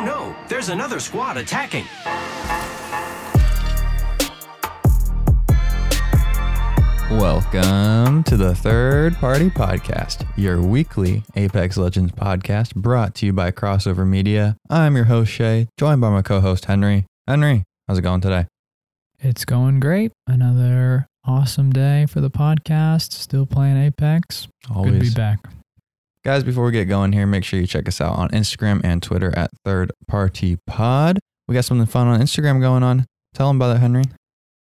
Oh no, there's another squad attacking. Welcome to the Third Party Podcast, your weekly Apex Legends podcast brought to you by Crossover Media. I'm your host, Shay, joined by my co host, Henry. Henry, how's it going today? It's going great. Another awesome day for the podcast. Still playing Apex. Always. Good to be back. Guys, before we get going here, make sure you check us out on Instagram and Twitter at Third Party Pod. We got something fun on Instagram going on. Tell them about it, Henry.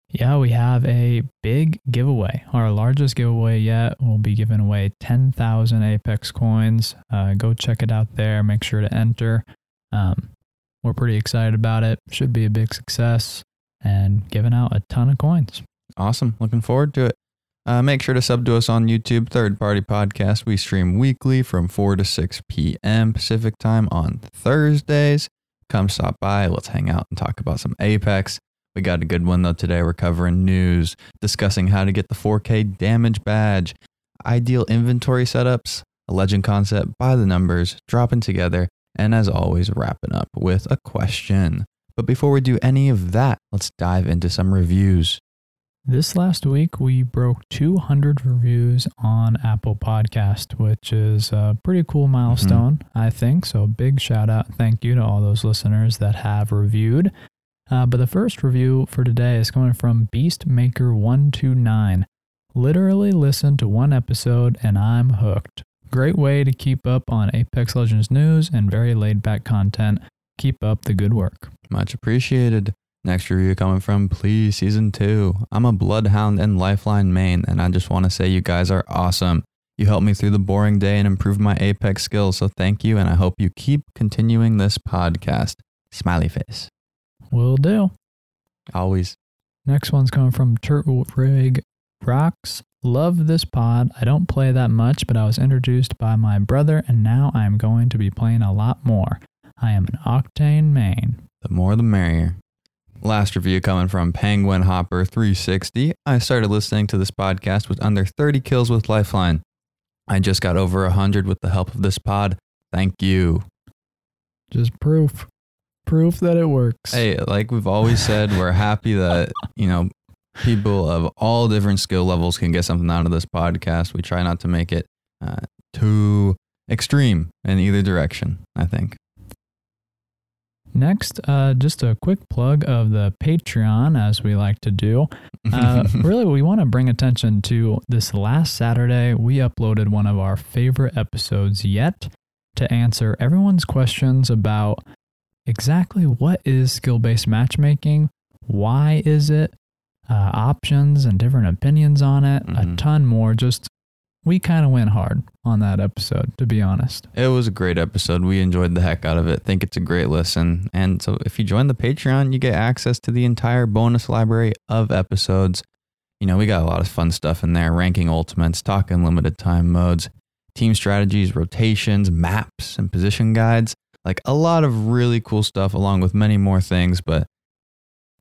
Yeah, we have a big giveaway. Our largest giveaway yet. We'll be giving away 10,000 Apex coins. Uh, go check it out there. Make sure to enter. Um, we're pretty excited about it. Should be a big success and giving out a ton of coins. Awesome. Looking forward to it. Uh, make sure to sub to us on YouTube, Third Party Podcast. We stream weekly from 4 to 6 p.m. Pacific time on Thursdays. Come stop by. Let's hang out and talk about some Apex. We got a good one though today. We're covering news, discussing how to get the 4K damage badge, ideal inventory setups, a legend concept by the numbers, dropping together, and as always, wrapping up with a question. But before we do any of that, let's dive into some reviews. This last week, we broke 200 reviews on Apple Podcast, which is a pretty cool milestone, I think. So, big shout out, thank you to all those listeners that have reviewed. Uh, but the first review for today is coming from Beastmaker129. Literally listen to one episode and I'm hooked. Great way to keep up on Apex Legends news and very laid back content. Keep up the good work. Much appreciated. Next review coming from Please Season 2. I'm a Bloodhound and Lifeline main, and I just want to say you guys are awesome. You helped me through the boring day and improved my Apex skills, so thank you, and I hope you keep continuing this podcast. Smiley face. Will do. Always. Next one's coming from Turtle Rig Rocks. Love this pod. I don't play that much, but I was introduced by my brother, and now I am going to be playing a lot more. I am an Octane main. The more the merrier. Last review coming from Penguin Hopper 360. I started listening to this podcast with under 30 kills with Lifeline. I just got over 100 with the help of this pod. Thank you. Just proof. Proof that it works. Hey, like we've always said, we're happy that, you know, people of all different skill levels can get something out of this podcast. We try not to make it uh, too extreme in either direction, I think. Next, uh, just a quick plug of the Patreon, as we like to do. Uh, really, we want to bring attention to this last Saturday. We uploaded one of our favorite episodes yet to answer everyone's questions about exactly what is skill based matchmaking, why is it, uh, options and different opinions on it, Mhm. a ton more. Just we kind of went hard on that episode, to be honest. It was a great episode. We enjoyed the heck out of it. Think it's a great listen. And so if you join the Patreon, you get access to the entire bonus library of episodes. You know, we got a lot of fun stuff in there, ranking ultimates, talking limited time modes, team strategies, rotations, maps, and position guides. Like a lot of really cool stuff along with many more things, but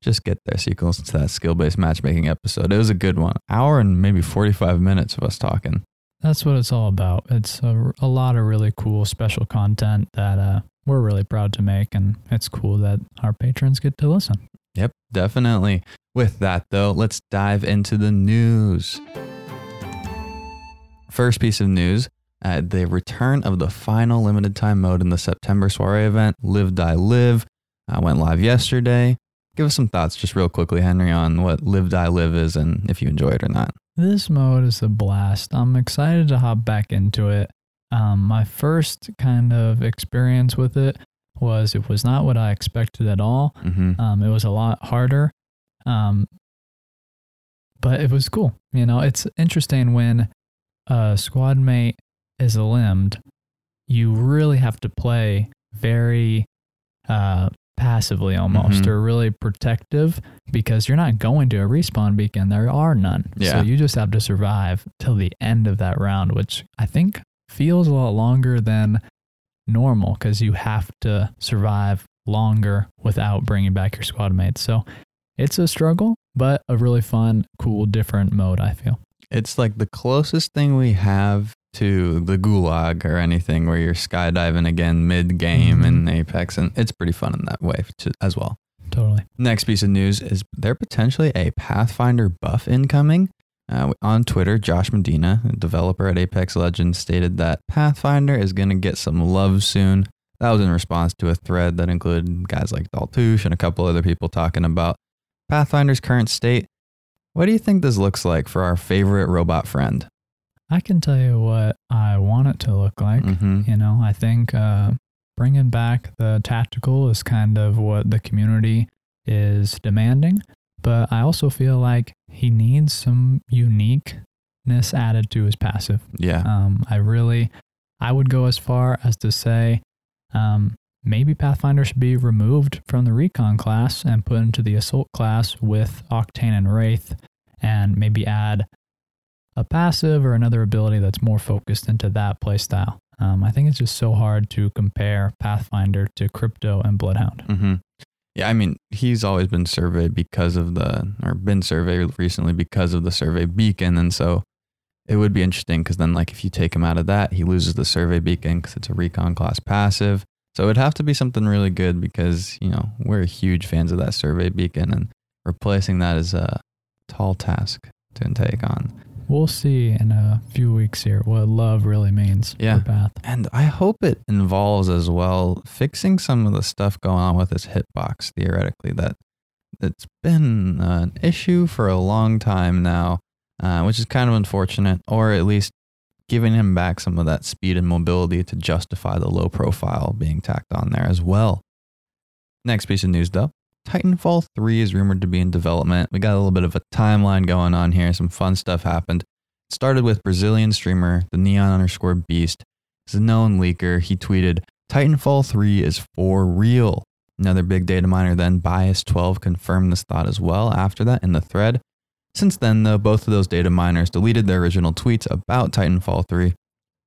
just get there so you can listen to that skill-based matchmaking episode. It was a good one. Hour and maybe 45 minutes of us talking. That's what it's all about. It's a, a lot of really cool special content that uh, we're really proud to make, and it's cool that our patrons get to listen. Yep, definitely. With that, though, let's dive into the news. First piece of news uh, the return of the final limited time mode in the September soiree event, Live Die Live, uh, went live yesterday. Give us some thoughts, just real quickly, Henry, on what Live Die Live is and if you enjoy it or not. This mode is a blast. I'm excited to hop back into it. Um, my first kind of experience with it was it was not what I expected at all. hmm Um, it was a lot harder, um, but it was cool. You know, it's interesting when a squad mate is limbed, you really have to play very uh, passively almost Mhm. or really protective because you're not going to a respawn beacon. There are none. Yeah. So you just have to survive till the end of that round, which I think feels a lot longer than normal because you have to survive longer without bringing back your squad mates. So it's a struggle, but a really fun, cool, different mode, I feel. It's like the closest thing we have to the gulag or anything where you're skydiving again mid game Mhm. in Apex, and it's pretty fun in that way to, as well. Totally. Next piece of news is there potentially a Pathfinder buff incoming. Uh, on Twitter, Josh Medina, a developer at Apex Legends, stated that Pathfinder is going to get some love soon. That was in response to a thread that included guys like Daltoosh and a couple other people talking about Pathfinder's current state. What do you think this looks like for our favorite robot friend? I can tell you what I want it to look like. hmm You know, I think uh, bringing back the tactical is kind of what the community is demanding. But I also feel like he needs some uniqueness added to his passive. Yeah. Um, I really, I would go as far as to say um, maybe Pathfinder should be removed from the Recon class and put into the Assault class with Octane and Wraith, and maybe add a passive or another ability that's more focused into that playstyle. Um, I think it's just so hard to compare Pathfinder to Crypto and Bloodhound. hmm Yeah, I mean, he's always been surveyed because of the, or been surveyed recently because of the survey beacon. And so it would be interesting because then, like, if you take him out of that, he loses the survey beacon because it's a recon class passive. So it'd have to be something really good because, you know, we're huge fans of that survey beacon and replacing that is a tall task to take on. We'll see in a few weeks here what love really means Yeah. for Path. And I hope it involves as well fixing some of the stuff going on with his hitbox theoretically that it's been an issue for a long time now, uh, which is kind of unfortunate, or at least giving him back some of that speed and mobility to justify the low profile being tacked on there as well. Next piece of news though. Titanfall 3 is rumored to be in development. We got a little bit of a timeline going on here. Some fun stuff happened. It started with Brazilian streamer, the Neon underscore Beast. He's a known leaker. He tweeted, Titanfall 3 is for real. Another big data miner then, Biast12, confirmed this thought as well after that in the thread. Since then, though, both of those data miners deleted their original tweets about Titanfall 3.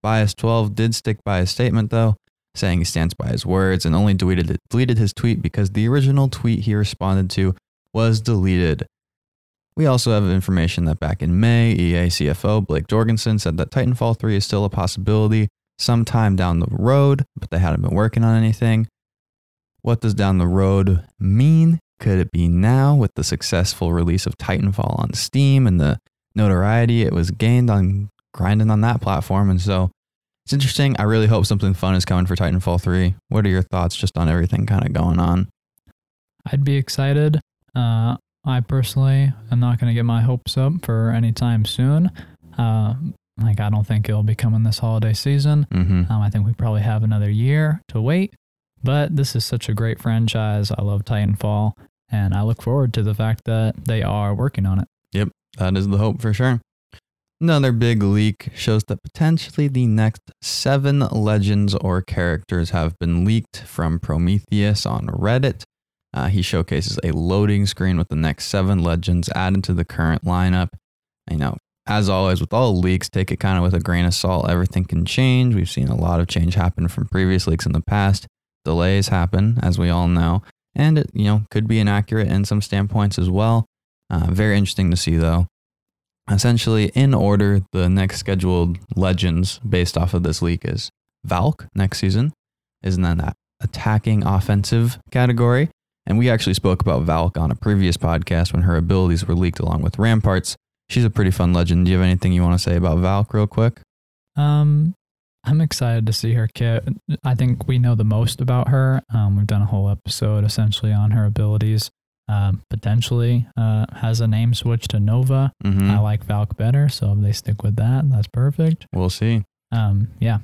Biast12 did stick by his statement, though, saying he stands by his words and only deleted, deleted his tweet because the original tweet he responded to was deleted. We also have information that back in May, EA CFO Blake Jorgensen said that Titanfall 3 is still a possibility sometime down the road, but they hadn't been working on anything. What does down the road mean? Could it be now with the successful release of Titanfall on Steam and the notoriety it was gained on grinding on that platform? And so it's interesting. I really hope something fun is coming for Titanfall 3. What are your thoughts just on everything kind of going on? I'd be excited. Uh, I personally am not going to get my hopes up for any time soon. Uh, like, I don't think it'll be coming this holiday season. Mm-hmm. Um, I think we probably have another year to wait. But this is such a great franchise. I love Titanfall, and I look forward to the fact that they are working on it. Yep, that is the hope for sure. Another big leak shows that potentially the next seven legends or characters have been leaked from Prometheus on Reddit. Uh, he showcases a loading screen with the next seven legends added to the current lineup. You know, as always, with all leaks, take it kind of with a grain of salt. Everything can change. We've seen a lot of change happen from previous leaks in the past. Delays happen, as we all know, and it you know could be inaccurate in some standpoints as well. Uh, very interesting to see though. Essentially, in order, the next scheduled legends based off of this leak is Valk next season, is in that attacking offensive category. And we actually spoke about Valk on a previous podcast when her abilities were leaked along with Ramparts. She's a pretty fun legend. Do you have anything you want to say about Valk, real quick? Um, I'm excited to see her kit. I think we know the most about her. Um, we've done a whole episode essentially on her abilities. Um, potentially uh, has a name switch to Nova. Mm-hmm. I like Valk better, so if they stick with that, that's perfect. We'll see. Um, yeah,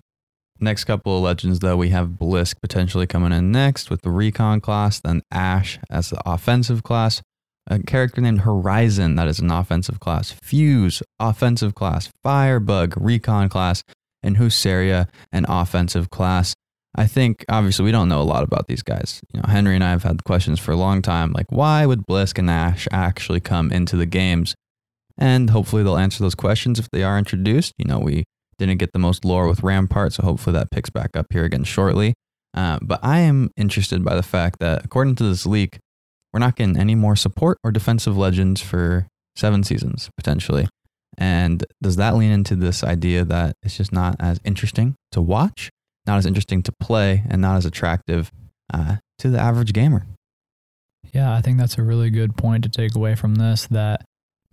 Next couple of legends, though, we have Blisk potentially coming in next with the Recon class, then Ash as the offensive class, a character named Horizon that is an offensive class, Fuse, offensive class, Firebug, Recon class, and Husaria, an offensive class. I think obviously we don't know a lot about these guys. You know, Henry and I have had questions for a long time, like why would Blisk and Ash actually come into the games? And hopefully they'll answer those questions if they are introduced. You know, we didn't get the most lore with Rampart, so hopefully that picks back up here again shortly. Uh, but I am interested by the fact that according to this leak, we're not getting any more support or defensive legends for seven seasons potentially. And does that lean into this idea that it's just not as interesting to watch, not as interesting to play, and not as attractive uh, to the average gamer? Yeah, I think that's a really good point to take away from this that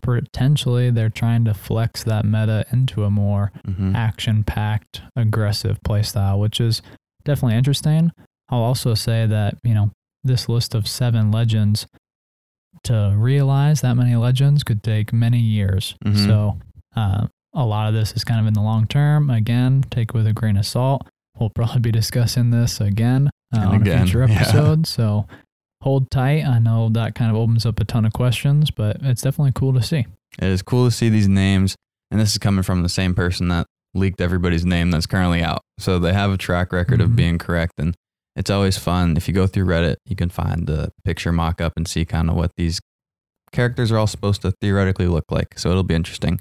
potentially they're trying to flex that meta into a more Mhm. action packed, aggressive playstyle, which is definitely interesting. I'll also say that, you know, this list of seven legends, to realize that many legends could take many years. Mhm. So, uh, a lot of this is kind of in the long term. Again, take with a grain of salt. We'll probably be discussing this again uh, on again, a future yeah. episode. So, hold tight. I know that kind of opens up a ton of questions, but it's definitely cool to see. It is cool to see these names, and this is coming from the same person that leaked everybody's name that's currently out. So they have a track record Mhm. of being correct, and it's always fun. If you go through Reddit, you can find the picture mock up and see kind of what these characters are all supposed to theoretically look like. So it'll be interesting.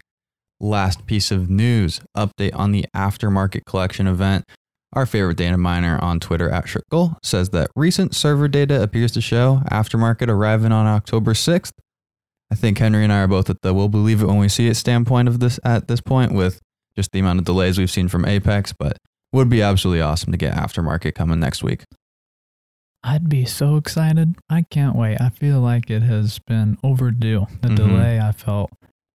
Last piece of news update on the aftermarket collection event. Our favorite data miner on Twitter at Shirkle says that recent server data appears to show aftermarket arriving on October 6th. I think Henry and I are both at the we'll believe it when we see it standpoint of this at this point with just the amount of delays we've seen from Apex, but would be absolutely awesome to get aftermarket coming next week. I'd be so excited. I can't wait. I feel like it has been overdue. The Mhm. delay I felt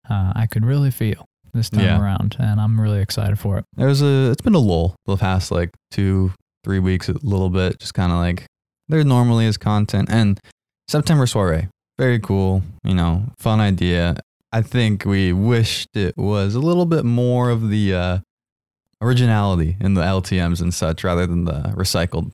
uh, I could really feel this time Yeah. around, and I'm really excited for it. There's a it's been a lull the past like two, three weeks a little bit, just kind of like there normally is content. And September soiree, very cool, you know, fun idea. I think we wished it was a little bit more of the uh, originality in the LTMs and such rather than the recycled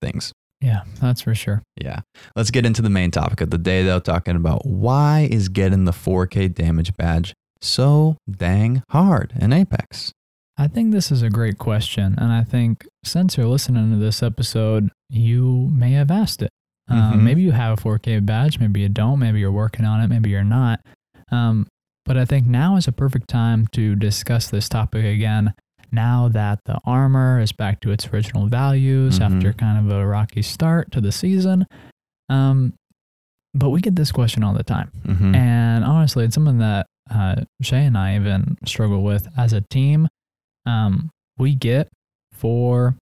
things. Yeah, that's for sure. Yeah. Let's get into the main topic of the day, though, talking about why is getting the 4K damage badge so dang hard in Apex? I think this is a great question. And I think since you're listening to this episode, you may have asked it. Uh, Mhm. maybe you have a 4K badge, maybe you don't, maybe you're working on it, maybe you're not. Um, but I think now is a perfect time to discuss this topic again. Now that the armor is back to its original values Mhm. after kind of a rocky start to the season. Um, but we get this question all the time. Mm-hmm. And honestly, it's something that uh, Shay and I even struggle with as a team. Um, we get four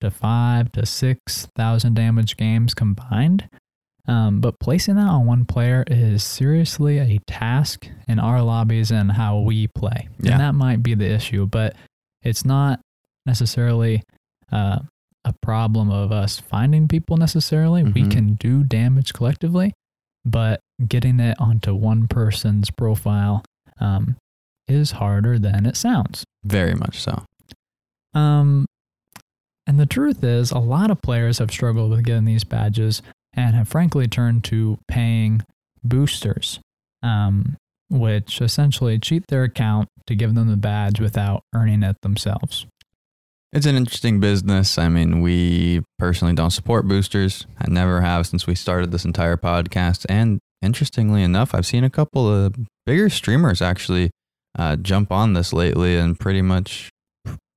to five to six thousand damage games combined. Um, but placing that on one player is seriously a task in our lobbies and how we play. Yeah. And that might be the issue, but it's not necessarily uh, a problem of us finding people necessarily. We Mhm. can do damage collectively, but getting it onto one person's profile um, is harder than it sounds. Very much so. Um, and the truth is, a lot of players have struggled with getting these badges and have frankly turned to paying boosters, um, which essentially cheat their account to give them the badge without earning it themselves. It's an interesting business. I mean, we personally don't support boosters. I never have since we started this entire podcast. And interestingly enough, I've seen a couple of bigger streamers actually uh, jump on this lately and pretty much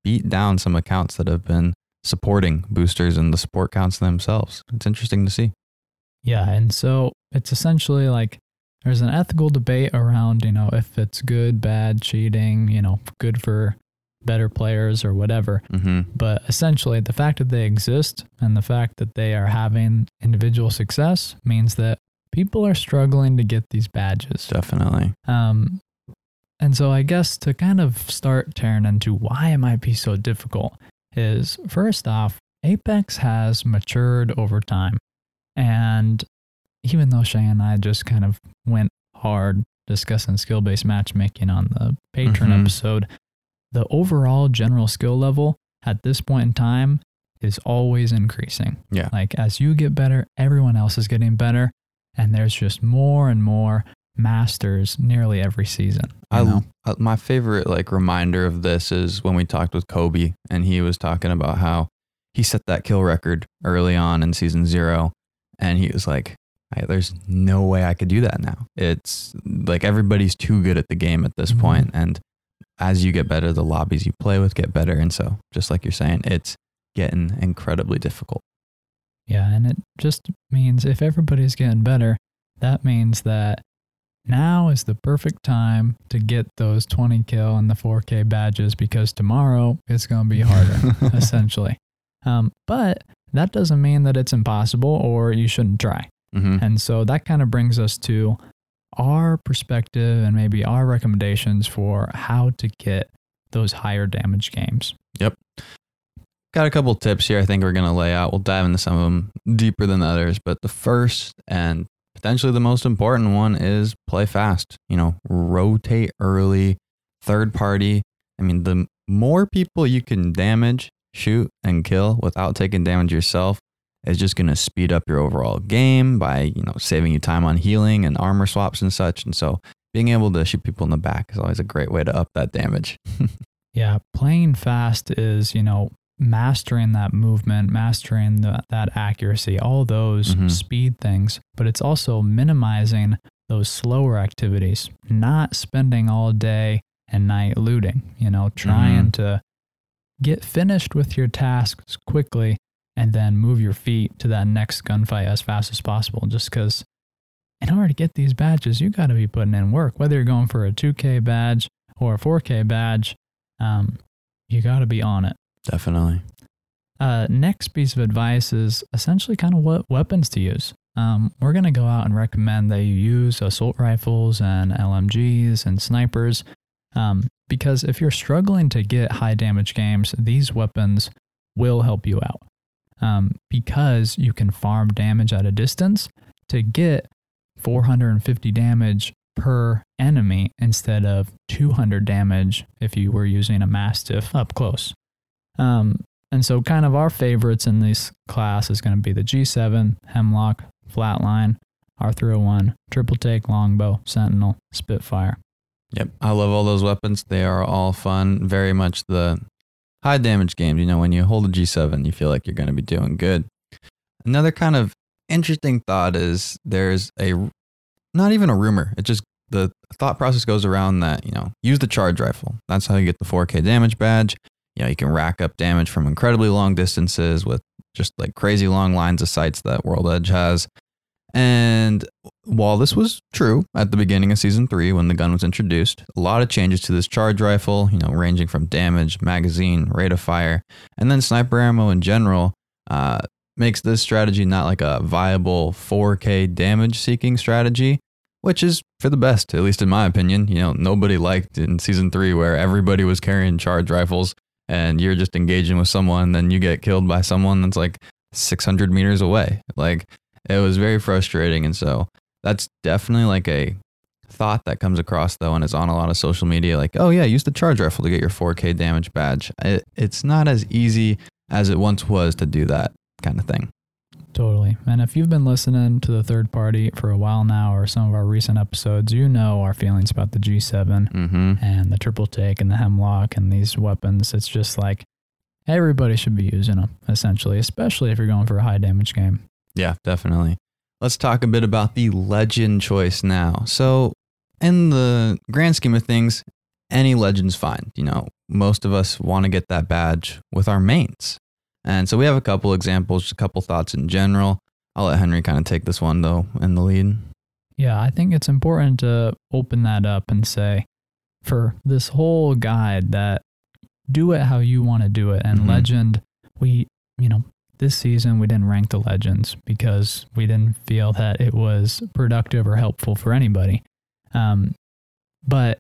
beat down some accounts that have been supporting boosters and the support counts themselves. It's interesting to see. Yeah, and so it's essentially like there's an ethical debate around, you know, if it's good, bad, cheating, you know, good for better players or whatever. hmm But essentially, the fact that they exist and the fact that they are having individual success means that people are struggling to get these badges. Definitely. Um, and so I guess to kind of start tearing into why it might be so difficult is first off, Apex has matured over time. And even though Shay and I just kind of went hard discussing skill based matchmaking on the Patreon Mhm. episode, the overall general skill level at this point in time is always increasing. Yeah. Like as you get better, everyone else is getting better. And there's just more and more masters nearly every season. I, know? uh, my favorite like reminder of this is when we talked with Kobe and he was talking about how he set that kill record early on in season zero and he was like "I- there's no way I could do that now. It's like everybody's too good at the game at this Mhm. point and as you get better the lobbies you play with get better and so just like you're saying it's getting incredibly difficult. Yeah, and it just means if everybody's getting better, that means that now is the perfect time to get those 20 kill and the 4K badges because tomorrow it's going to be harder, essentially. Um, but that doesn't mean that it's impossible or you shouldn't try. hmm And so that kind of brings us to our perspective and maybe our recommendations for how to get those higher damage games. Yep. Got a couple tips here I think we're going to lay out. We'll dive into some of them deeper than the others, but the first and potentially the most important one is play fast. You know, rotate early, third party. I mean, the more people you can damage, shoot, and kill without taking damage yourself is just going to speed up your overall game by, you know, saving you time on healing and armor swaps and such. And so being able to shoot people in the back is always a great way to up that damage. Yeah, playing fast is, you know, mastering that movement, mastering the, that accuracy, all those Mhm. speed things, but it's also minimizing those slower activities, not spending all day and night looting, you know, trying to get finished with your tasks quickly and then move your feet to that next gunfight as fast as possible just because in order to get these badges you got to be putting in work whether you're going for a 2k badge or a 4k badge um, you got to be on it Definitely. uh, next piece of advice is essentially kind of what weapons to use. Um, we're going to go out and recommend that you use assault rifles and LMGs and snipers um, because if you're struggling to get high damage games, these weapons will help you out um, because you can farm damage at a distance to get 450 damage per enemy instead of 200 damage if you were using a Mastiff up close. Um, and so, kind of our favorites in this class is going to be the G7, Hemlock, Flatline, R301, Triple Take, Longbow, Sentinel, Spitfire. Yep. I love all those weapons. They are all fun. Very much the high damage games. You know, when you hold a G7, you feel like you're going to be doing good. Another kind of interesting thought is there's a, not even a rumor. It just, the thought process goes around that, you know, use the charge rifle. That's how you get the 4K damage badge. You know, you can rack up damage from incredibly long distances with just like crazy long lines of sights that World Edge has. And while this was true at the beginning of season three when the gun was introduced, a lot of changes to this charge rifle, you know, ranging from damage, magazine, rate of fire, and then sniper ammo in general, uh, makes this strategy not like a viable 4K damage seeking strategy, which is for the best, at least in my opinion. You know, nobody liked in season three where everybody was carrying charge rifles and you're just engaging with someone, then you get killed by someone that's like 600 meters away. Like, it was very frustrating. And so that's definitely like a thought that comes across though and is on a lot of social media like, oh yeah, use the charge rifle to get your 4K damage badge. It, it's not as easy as it once was to do that kind of thing. Totally. And if you've been listening to the third party for a while now or some of our recent episodes, you know our feelings about the G7 Mm-hmm. and the triple take and the hemlock and these weapons. It's just like everybody should be using them, essentially, especially if you're going for a high damage game. Yeah, definitely. Let's talk a bit about the legend choice now. So, in the grand scheme of things, any legend's fine. You know, most of us want to get that badge with our mains. And so we have a couple examples, just a couple thoughts in general. I'll let Henry kind of take this one though in the lead. Yeah, I think it's important to open that up and say, for this whole guide, that do it how you want to do it. And Mhm. legend, we, you know, this season we didn't rank the legends because we didn't feel that it was productive or helpful for anybody. Um, but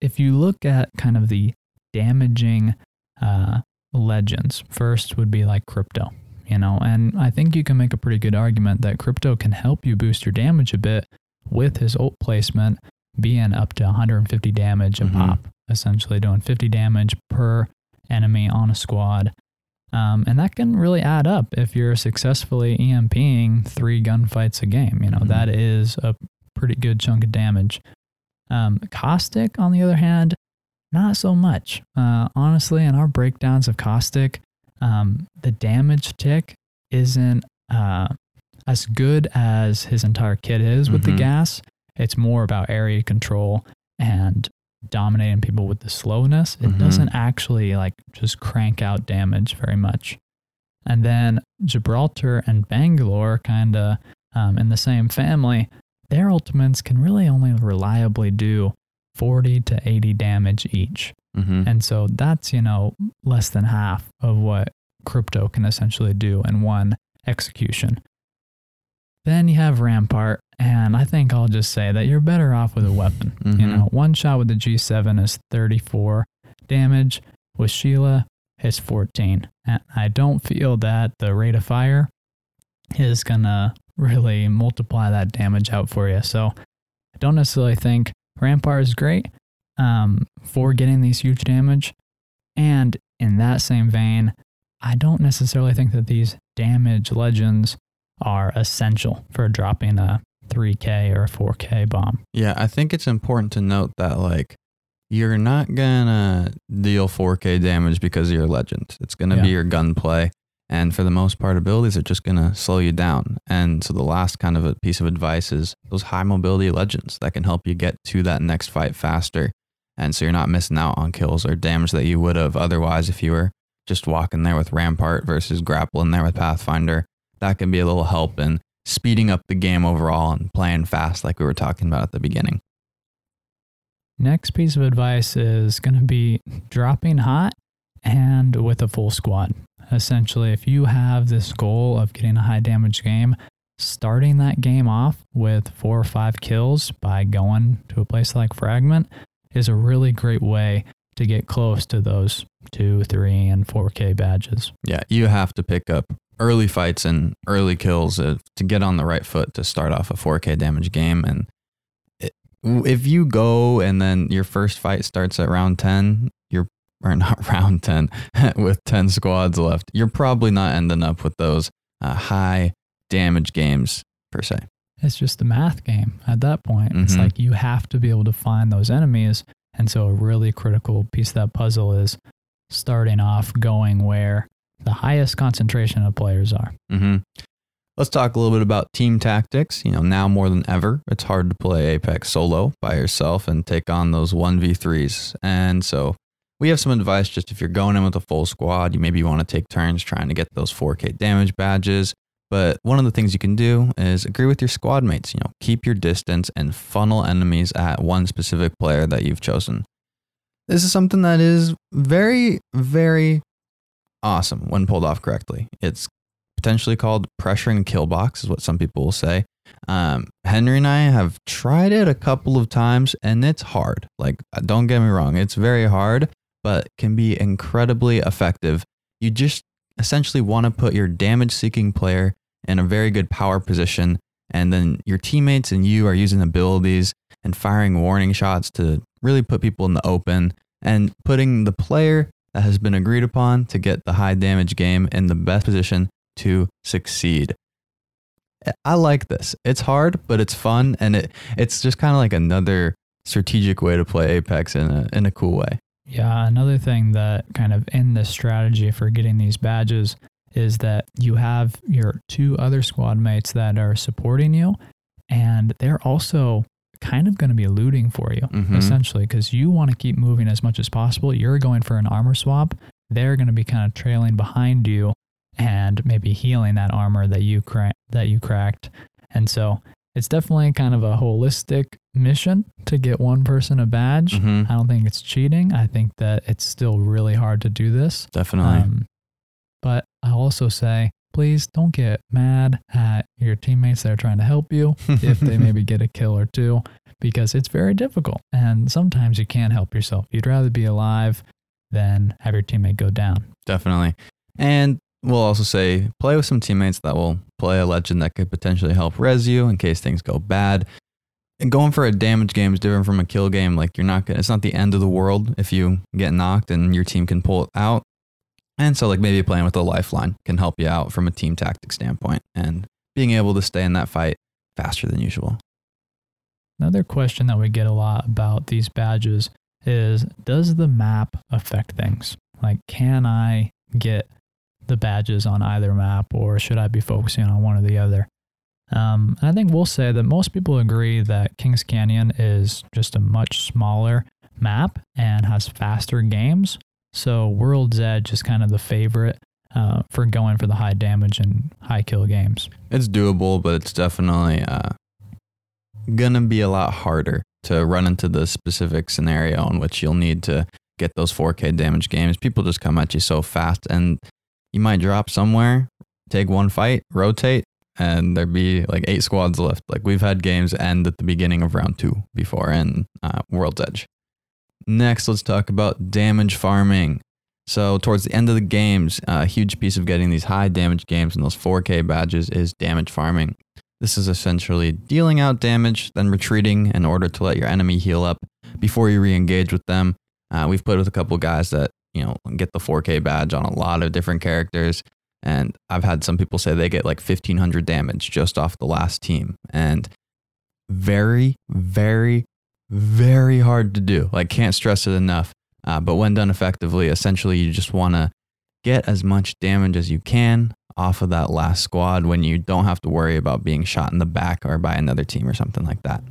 if you look at kind of the damaging uh, legends, first would be like crypto, you know, and I think you can make a pretty good argument that crypto can help you boost your damage a bit with his ult placement being up to 150 damage a Mhm. pop, essentially doing 50 damage per enemy on a squad. Um, and that can really add up if you're successfully EMPing three gunfights a game. You know, Mhm. that is a pretty good chunk of damage. Um, Caustic, on the other hand, not so much. Uh, honestly, in our breakdowns of Caustic, um, the damage tick isn't uh, as good as his entire kit is with Mhm. the gas. It's more about area control and dominating people with the slowness. It Mhm. doesn't actually like just crank out damage very much. And then Gibraltar and Bangalore kind of um, in the same family, their ultimates can really only reliably do 40 to 80 damage each. Mm-hmm. And so that's, you know, less than half of what crypto can essentially do in one execution. Then you have Rampart, and I think I'll just say that you're better off with a weapon. You Mhm. know, one shot with the G7 is 34 damage. With Sheila, it's 14. And I don't feel that the rate of fire is going to really multiply that damage out for you. So I don't necessarily think Rampart is great um, for getting these huge damage. And in that same vein, I don't necessarily think that these damage legends are essential for dropping a 3K or a 4K bomb. Yeah, I think it's important to note that like you're not gonna deal 4K damage because of your legend. It's gonna be Yeah. your gunplay, and for the most part, abilities are just gonna slow you down. And so the last kind of a piece of advice is those high mobility legends that can help you get to that next fight faster, and so you're not missing out on kills or damage that you would have otherwise if you were just walking there with Rampart versus grappling there with Pathfinder. That can be a little help in speeding up the game overall and playing fast, like we were talking about at the beginning. Next piece of advice is going to be dropping hot and with a full squad. Essentially, if you have this goal of getting a high damage game, starting that game off with four or five kills by going to a place like Fragment is a really great way to get close to those two, three, and 4K badges. Yeah, you have to pick up early fights and early kills uh, to get on the right foot to start off a 4K damage game. And it, if you go and then your first fight starts at round 10, you're or not round 10 with 10 squads left, you're probably not ending up with those uh, high damage games per se. It's just a math game at that point. It's Mhm. like you have to be able to find those enemies. And so, a really critical piece of that puzzle is starting off going where the highest concentration of players are. hmm Let's talk a little bit about team tactics. You know, now more than ever, it's hard to play Apex solo by yourself and take on those 1v3s. And so we have some advice just if you're going in with a full squad, you maybe want to take turns trying to get those 4K damage badges. But one of the things you can do is agree with your squad mates. You know, keep your distance and funnel enemies at one specific player that you've chosen. This is something that is very, very awesome when pulled off correctly. It's potentially called pressuring kill box, is what some people will say. Um, Henry and I have tried it a couple of times and it's hard. Like, don't get me wrong, it's very hard, but can be incredibly effective. You just essentially want to put your damage seeking player in a very good power position, and then your teammates and you are using abilities and firing warning shots to really put people in the open and putting the player that has been agreed upon to get the high damage game in the best position to succeed. I like this. It's hard, but it's fun, and it it's just kind of like another strategic way to play Apex in a in a cool way. Yeah, another thing that kind of in the strategy for getting these badges is that you have your two other squad mates that are supporting you, and they're also kind of going to be looting for you, Mhm. essentially, because you want to keep moving as much as possible. You're going for an armor swap. They're going to be kind of trailing behind you and maybe healing that armor that you cra- that you cracked. And so it's definitely kind of a holistic mission to get one person a badge. Mhm. I don't think it's cheating. I think that it's still really hard to do this. Definitely. Um, but I also say, please don't get mad at your teammates that are trying to help you if they maybe get a kill or two, because it's very difficult. And sometimes you can't help yourself. You'd rather be alive than have your teammate go down. Definitely. And we'll also say play with some teammates that will play a legend that could potentially help res you in case things go bad. And going for a damage game is different from a kill game. Like you're not gonna, it's not the end of the world if you get knocked and your team can pull it out. And so like maybe playing with a lifeline can help you out from a team tactic standpoint and being able to stay in that fight faster than usual. Another question that we get a lot about these badges is Does the map affect things? Like, can I get the badges on either map or should I be focusing on one or the other? Um, and I think we'll say that most people agree that Kings Canyon is just a much smaller map and has faster games. So World's Edge is kind of the favorite uh, for going for the high damage and high kill games. It's doable, but it's definitely uh, gonna be a lot harder to run into the specific scenario in which you'll need to get those 4K damage games. People just come at you so fast, and you might drop somewhere, take one fight, rotate, and there'd be like eight squads left. Like we've had games end at the beginning of round two before in uh, World's Edge. Next, let's talk about damage farming. So, towards the end of the games, a huge piece of getting these high damage games and those 4K badges is damage farming. This is essentially dealing out damage, then retreating in order to let your enemy heal up before you re engage with them. Uh, we've played with a couple guys that, you know, get the 4K badge on a lot of different characters. And I've had some people say they get like 1500 damage just off the last team. And very, very, very hard to do. Like, can't stress it enough. Uh, but when done effectively, essentially, you just want to get as much damage as you can off of that last squad when you don't have to worry about being shot in the back or by another team or something like that.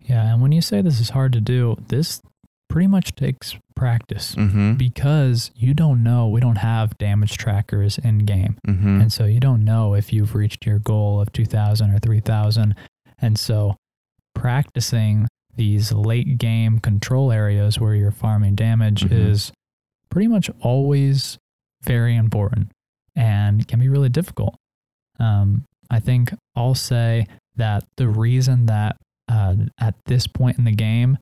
Yeah, and when you say this is hard to do, this pretty much takes practice Mm-hmm. because you don't know. We don't have damage trackers in game. Mm-hmm. And so you don't know if you've reached your goal of 2000 or 3000. And so practicing these late game control areas where you're farming damage Mhm. is pretty much always very important and can be really difficult. Um, I think I'll say that the reason that uh, at this point in the game,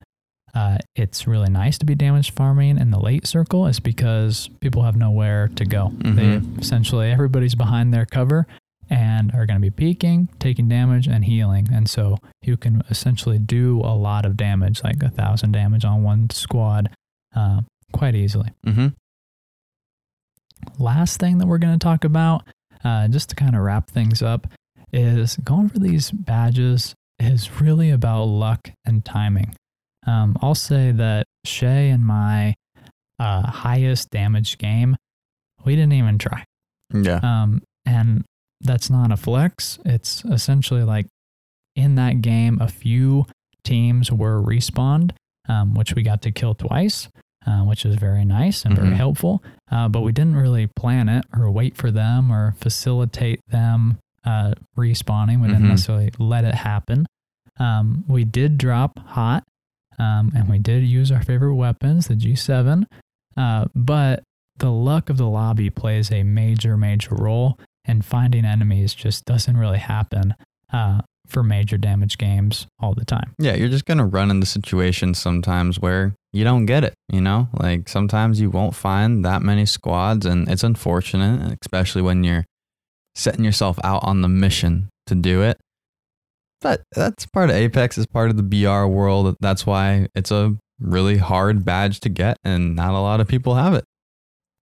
uh, it's really nice to be damage farming in the late circle is because people have nowhere to go. They essentially everybody's behind their cover and are going to be peaking, taking damage, and healing. And so you can essentially do a lot of damage, like a thousand damage on one squad, uh, quite easily. Mm-hmm. Last thing that we're going to talk about, uh, just to kind of wrap things up, is going for these badges is really about luck and timing. Um, I'll say that Shay and my uh, highest damage game, we didn't even try. Yeah. Um, and that's not a flex. It's essentially like in that game, a few teams were respawned, um, which we got to kill twice, uh, which is very nice and very Mhm. helpful. Uh, but we didn't really plan it or wait for them or facilitate them uh, respawning. We didn't Mhm. necessarily let it happen. Um, we did drop hot, um, and we did use our favorite weapons, the G7. Uh, but the luck of the lobby plays a major, major role, and finding enemies just doesn't really happen uh, for major damage games all the time. Yeah, you're just going to run into situations sometimes where you don't get it, you know? Like sometimes you won't find that many squads and it's unfortunate, especially when you're setting yourself out on the mission to do it. But that's part of Apex, is part of the BR world. That's why it's a really hard badge to get and not a lot of people have it.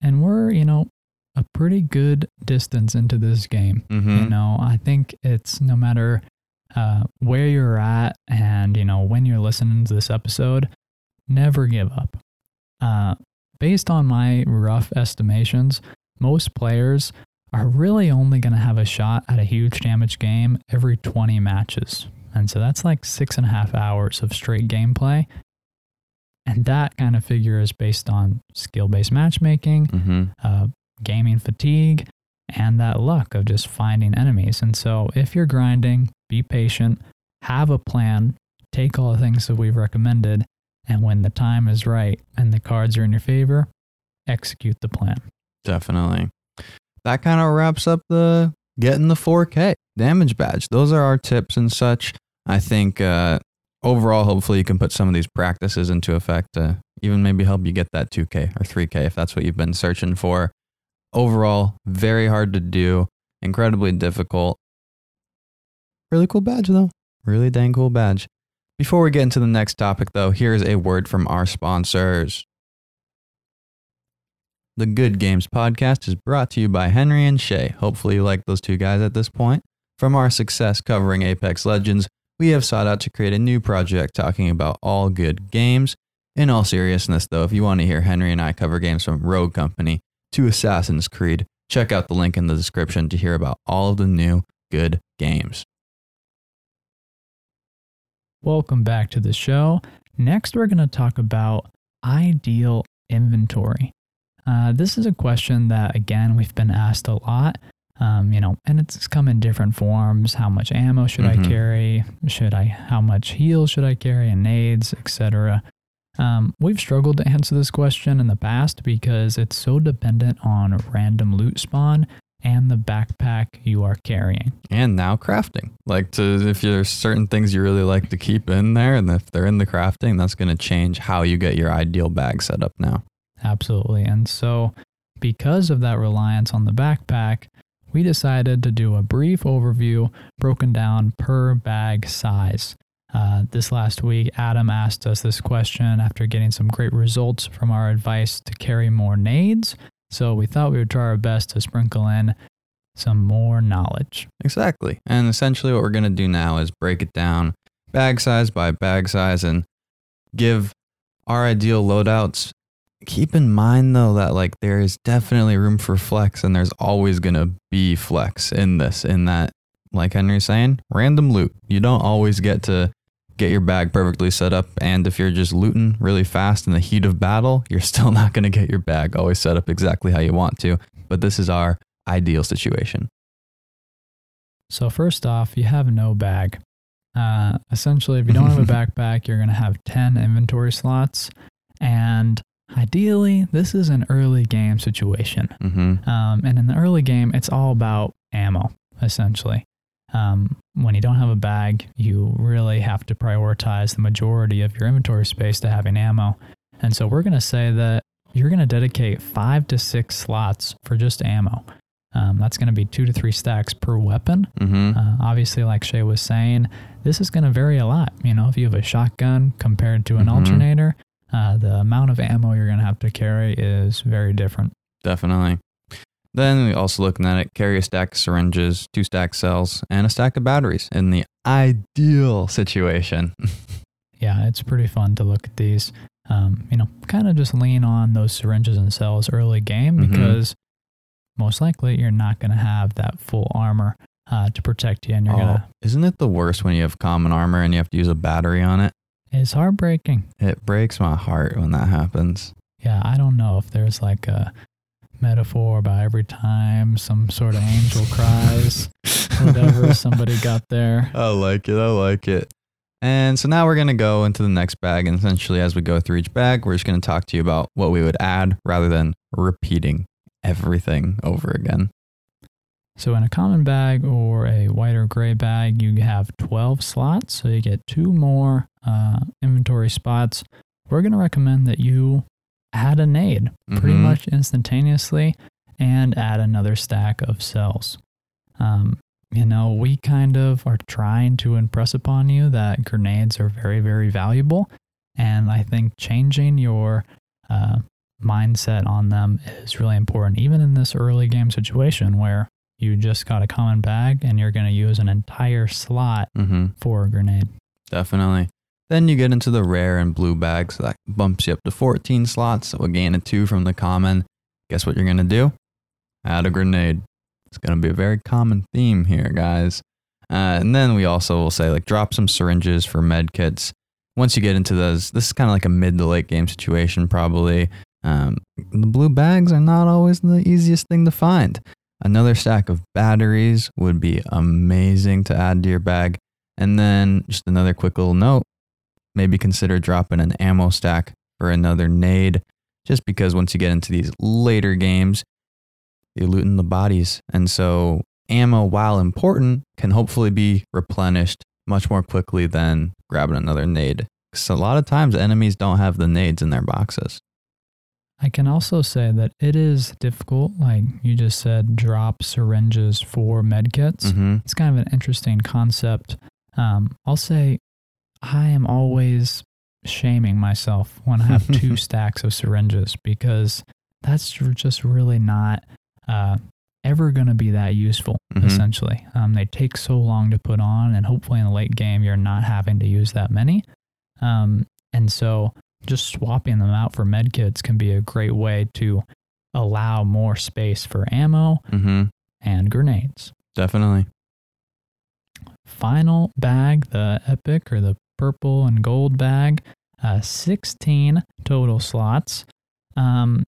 And we're, you know, a pretty good distance into this game. Mm-hmm. You know, I think it's no matter uh, where you're at and, you know, when you're listening to this episode, never give up. Uh, based on my rough estimations, most players are really only going to have a shot at a huge damage game every 20 matches. And so that's like six and a half hours of straight gameplay. And that kind of figure is based on skill based matchmaking, Mm-hmm. uh, gaming fatigue, and that luck of just finding enemies. And so, if you're grinding, be patient, have a plan, take all the things that we've recommended, and when the time is right and the cards are in your favor, execute the plan. Definitely. That kind of wraps up the getting the 4K damage badge. Those are our tips and such. I think uh, overall, hopefully, you can put some of these practices into effect to even maybe help you get that 2K or 3K if that's what you've been searching for. Overall, very hard to do, incredibly difficult. Really cool badge, though. Really dang cool badge. Before we get into the next topic, though, here's a word from our sponsors. The Good Games podcast is brought to you by Henry and Shay. Hopefully, you like those two guys at this point. From our success covering Apex Legends, we have sought out to create a new project talking about all good games. In all seriousness, though, if you want to hear Henry and I cover games from Rogue Company to Assassin's Creed, check out the link in the description to hear about all of the new good games. Welcome back to the show. Next, we're going to talk about ideal inventory. Uh, this is a question that, again, we've been asked a lot. Um, you know, and it's come in different forms. How much ammo should Mhm. I carry? Should I? How much heal should I carry? And nades, etc. Um, we've struggled to answer this question in the past because it's so dependent on random loot spawn and the backpack you are carrying. And now crafting. Like to if there's certain things you really like to keep in there, and if they're in the crafting, that's going to change how you get your ideal bag set up now. Absolutely. And so, because of that reliance on the backpack, we decided to do a brief overview broken down per bag size. Uh, this last week, Adam asked us this question after getting some great results from our advice to carry more nades. So, we thought we would try our best to sprinkle in some more knowledge. Exactly. And essentially, what we're going to do now is break it down bag size by bag size and give our ideal loadouts. Keep in mind, though, that like there is definitely room for flex, and there's always going to be flex in this, in that, like Henry's saying, random loot. You don't always get to get your bag perfectly set up. And if you're just looting really fast in the heat of battle, you're still not going to get your bag always set up exactly how you want to. But this is our ideal situation. So, first off, you have no bag. Uh, essentially, if you don't have a backpack, you're going to have 10 inventory slots. And ideally, this is an early game situation. Mm-hmm. Um, and in the early game, it's all about ammo, essentially. Um, when you don't have a bag, you really have to prioritize the majority of your inventory space to having ammo. And so we're going to say that you're going to dedicate five to six slots for just ammo. Um, that's going to be two to three stacks per weapon. Mm-hmm. Uh, obviously, like Shay was saying, this is going to vary a lot. You know, if you have a shotgun compared to an Mhm. alternator, uh, the amount of ammo you're going to have to carry is very different. Definitely. Then we also looking at it, carry a stack of syringes, two stack cells, and a stack of batteries in the ideal situation. Yeah, it's pretty fun to look at these. Um, you know, kind of just lean on those syringes and cells early game Mhm. because most likely you're not going to have that full armor uh, to protect you, and you're Oh, gonna. isn't it the worst when you have common armor and you have to use a battery on it? It's heartbreaking. It breaks my heart when that happens. Yeah, I don't know if there's like a metaphor about every time some sort of angel cries, whatever somebody got there. I like it. I like it. And so now we're going to go into the next bag. And essentially, as we go through each bag, we're just going to talk to you about what we would add rather than repeating everything over again. So in a common bag or a white or gray bag, you have 12 slots. So you get two more uh, inventory spots. We're going to recommend that you add a nade pretty Mhm. much instantaneously and add another stack of cells. Um, you know, we kind of are trying to impress upon you that grenades are very, very valuable. And I think changing your uh, mindset on them is really important, even in this early game situation where you just got a common bag and you're going to use an entire slot Mm-hmm. for a grenade. Definitely. Then you get into the rare and blue bags. that bumps you up to 14 slots. So we'll gain a two from the common. Guess what you're going to do? Add a grenade. It's going to be a very common theme here, guys. Uh, and then we also will say, like, drop some syringes for med kits. Once you get into those, this is kind of like a mid to late game situation, probably. Um, the blue bags are not always the easiest thing to find. Another stack of batteries would be amazing to add to your bag. And then just another quick little note maybe consider dropping an ammo stack for another nade, just because once you get into these later games, you're looting the bodies. And so, ammo, while important, can hopefully be replenished much more quickly than grabbing another nade. Because a lot of times, enemies don't have the nades in their boxes. I can also say that it is difficult, like you just said, drop syringes for medkits. Mm-hmm. It's kind of an interesting concept. Um, I'll say I am always shaming myself when I have two stacks of syringes because that's just really not uh, ever going to be that useful, Mhm. essentially. Um, they take so long to put on, and hopefully in the late game, you're not having to use that many. Um, and so just swapping them out for medkits can be a great way to allow more space for ammo Mm-hmm. and grenades. Definitely. Final bag, the epic or the purple and gold bag, uh, 16 total slots. Um,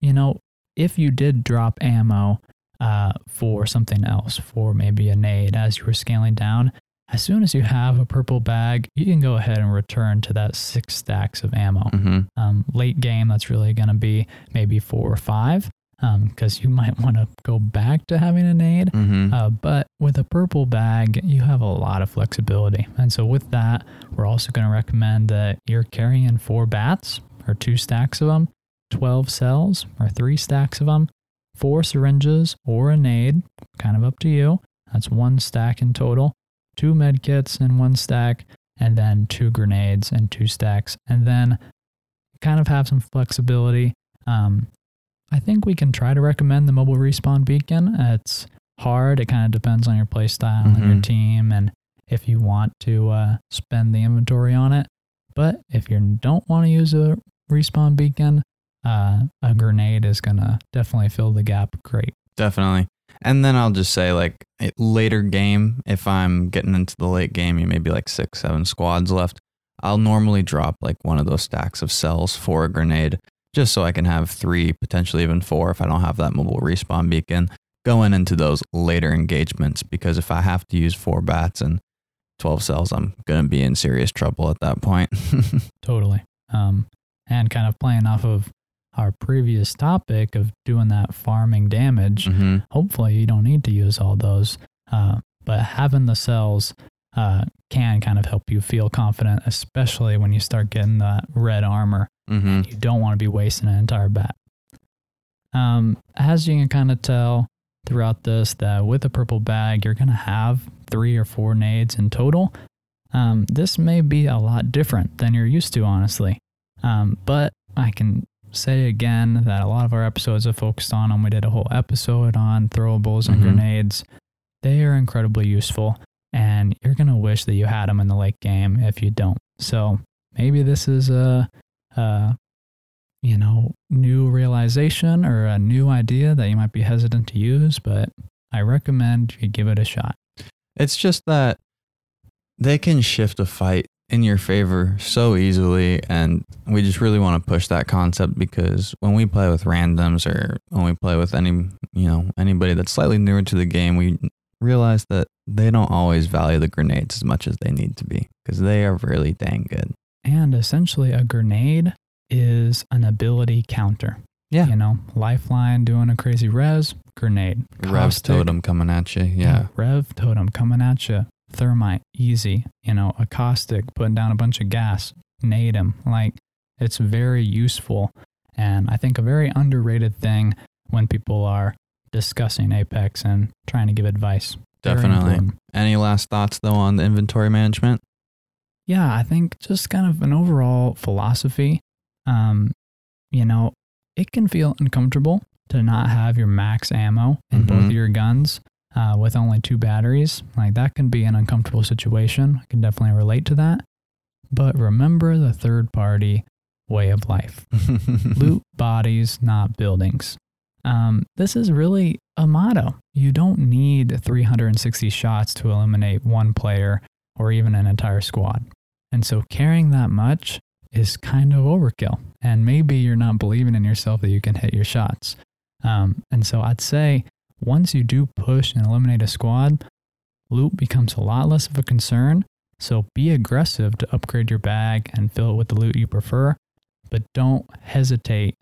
you know, if you did drop ammo, uh, for something else, for maybe a nade as you were scaling down. As soon as you have a purple bag, you can go ahead and return to that six stacks of ammo. Mm-hmm. Um, late game, that's really going to be maybe four or five because um, you might want to go back to having a nade. Mm-hmm. Uh, but with a purple bag, you have a lot of flexibility. And so, with that, we're also going to recommend that you're carrying four bats or two stacks of them, 12 cells or three stacks of them, four syringes or a nade, kind of up to you. That's one stack in total, two med kits in one stack, and then two grenades and two stacks. And then kind of have some flexibility. Um, I think we can try to recommend the mobile respawn beacon. It's hard. It kind of depends on your play style and your Mhm. team and if you want to uh, spend the inventory on it. But if you don't want to use a respawn beacon, uh, a grenade is going to definitely fill the gap great. Definitely. And then I'll just say, like, later game, if I'm getting into the late game, you maybe like six, seven squads left, I'll normally drop like one of those stacks of cells for a grenade, just so I can have three, potentially even four if I don't have that mobile respawn beacon going into those later engagements. Because if I have to use four bats and 12 cells, I'm going to be in serious trouble at that point. Totally. Um, and kind of playing off of our previous topic of doing that farming damage, hmm hopefully you don't need to use all those. Uh, but having the cells uh, can kind of help you feel confident, especially when you start getting that red armor. Hmm You don't want to be wasting an entire bat. Um, as you can kind of tell throughout this, that with a purple bag, you're going to have three or four nades in total. Um, this may be a lot different than you're used to, honestly. Um, but I can say again that a lot of our episodes have focused on them. We did a whole episode on throwables and Mhm. grenades. They are incredibly useful, and you're going to wish that you had them in the late game if you don't. So maybe this is a, a you know, new realization or a new idea that you might be hesitant to use, but I recommend you give it a shot. It's just that they can shift a fight in your favor so easily. And we just really want to push that concept because when we play with randoms or when we play with any, you know, anybody that's slightly newer to the game, we realize that they don't always value the grenades as much as they need to be because they are really dang good. And essentially, a grenade is an ability counter. Yeah. You know, lifeline doing a crazy res, grenade. Rev totem coming at you. Yeah. Rev totem coming at you. Thermite, easy. You know, a caustic, putting down a bunch of gas, nade 'em. Like, it's very useful. And I think a very underrated thing when people are discussing Apex and trying to give advice. Definitely. Any last thoughts though on the inventory management? Yeah, I think just kind of an overall philosophy. Um, you know, it can feel uncomfortable to not have your max ammo in both Mhm. of your guns uh, with only two batteries. Like that can be an uncomfortable situation. I can definitely relate to that. But remember the third party way of life loot bodies, not buildings. Um, this is really a motto. You don't need 360 shots to eliminate one player or even an entire squad. And so carrying that much is kind of overkill. And maybe you're not believing in yourself that you can hit your shots. Um, and so I'd say once you do push and eliminate a squad, loot becomes a lot less of a concern. So be aggressive to upgrade your bag and fill it with the loot you prefer, but don't hesitate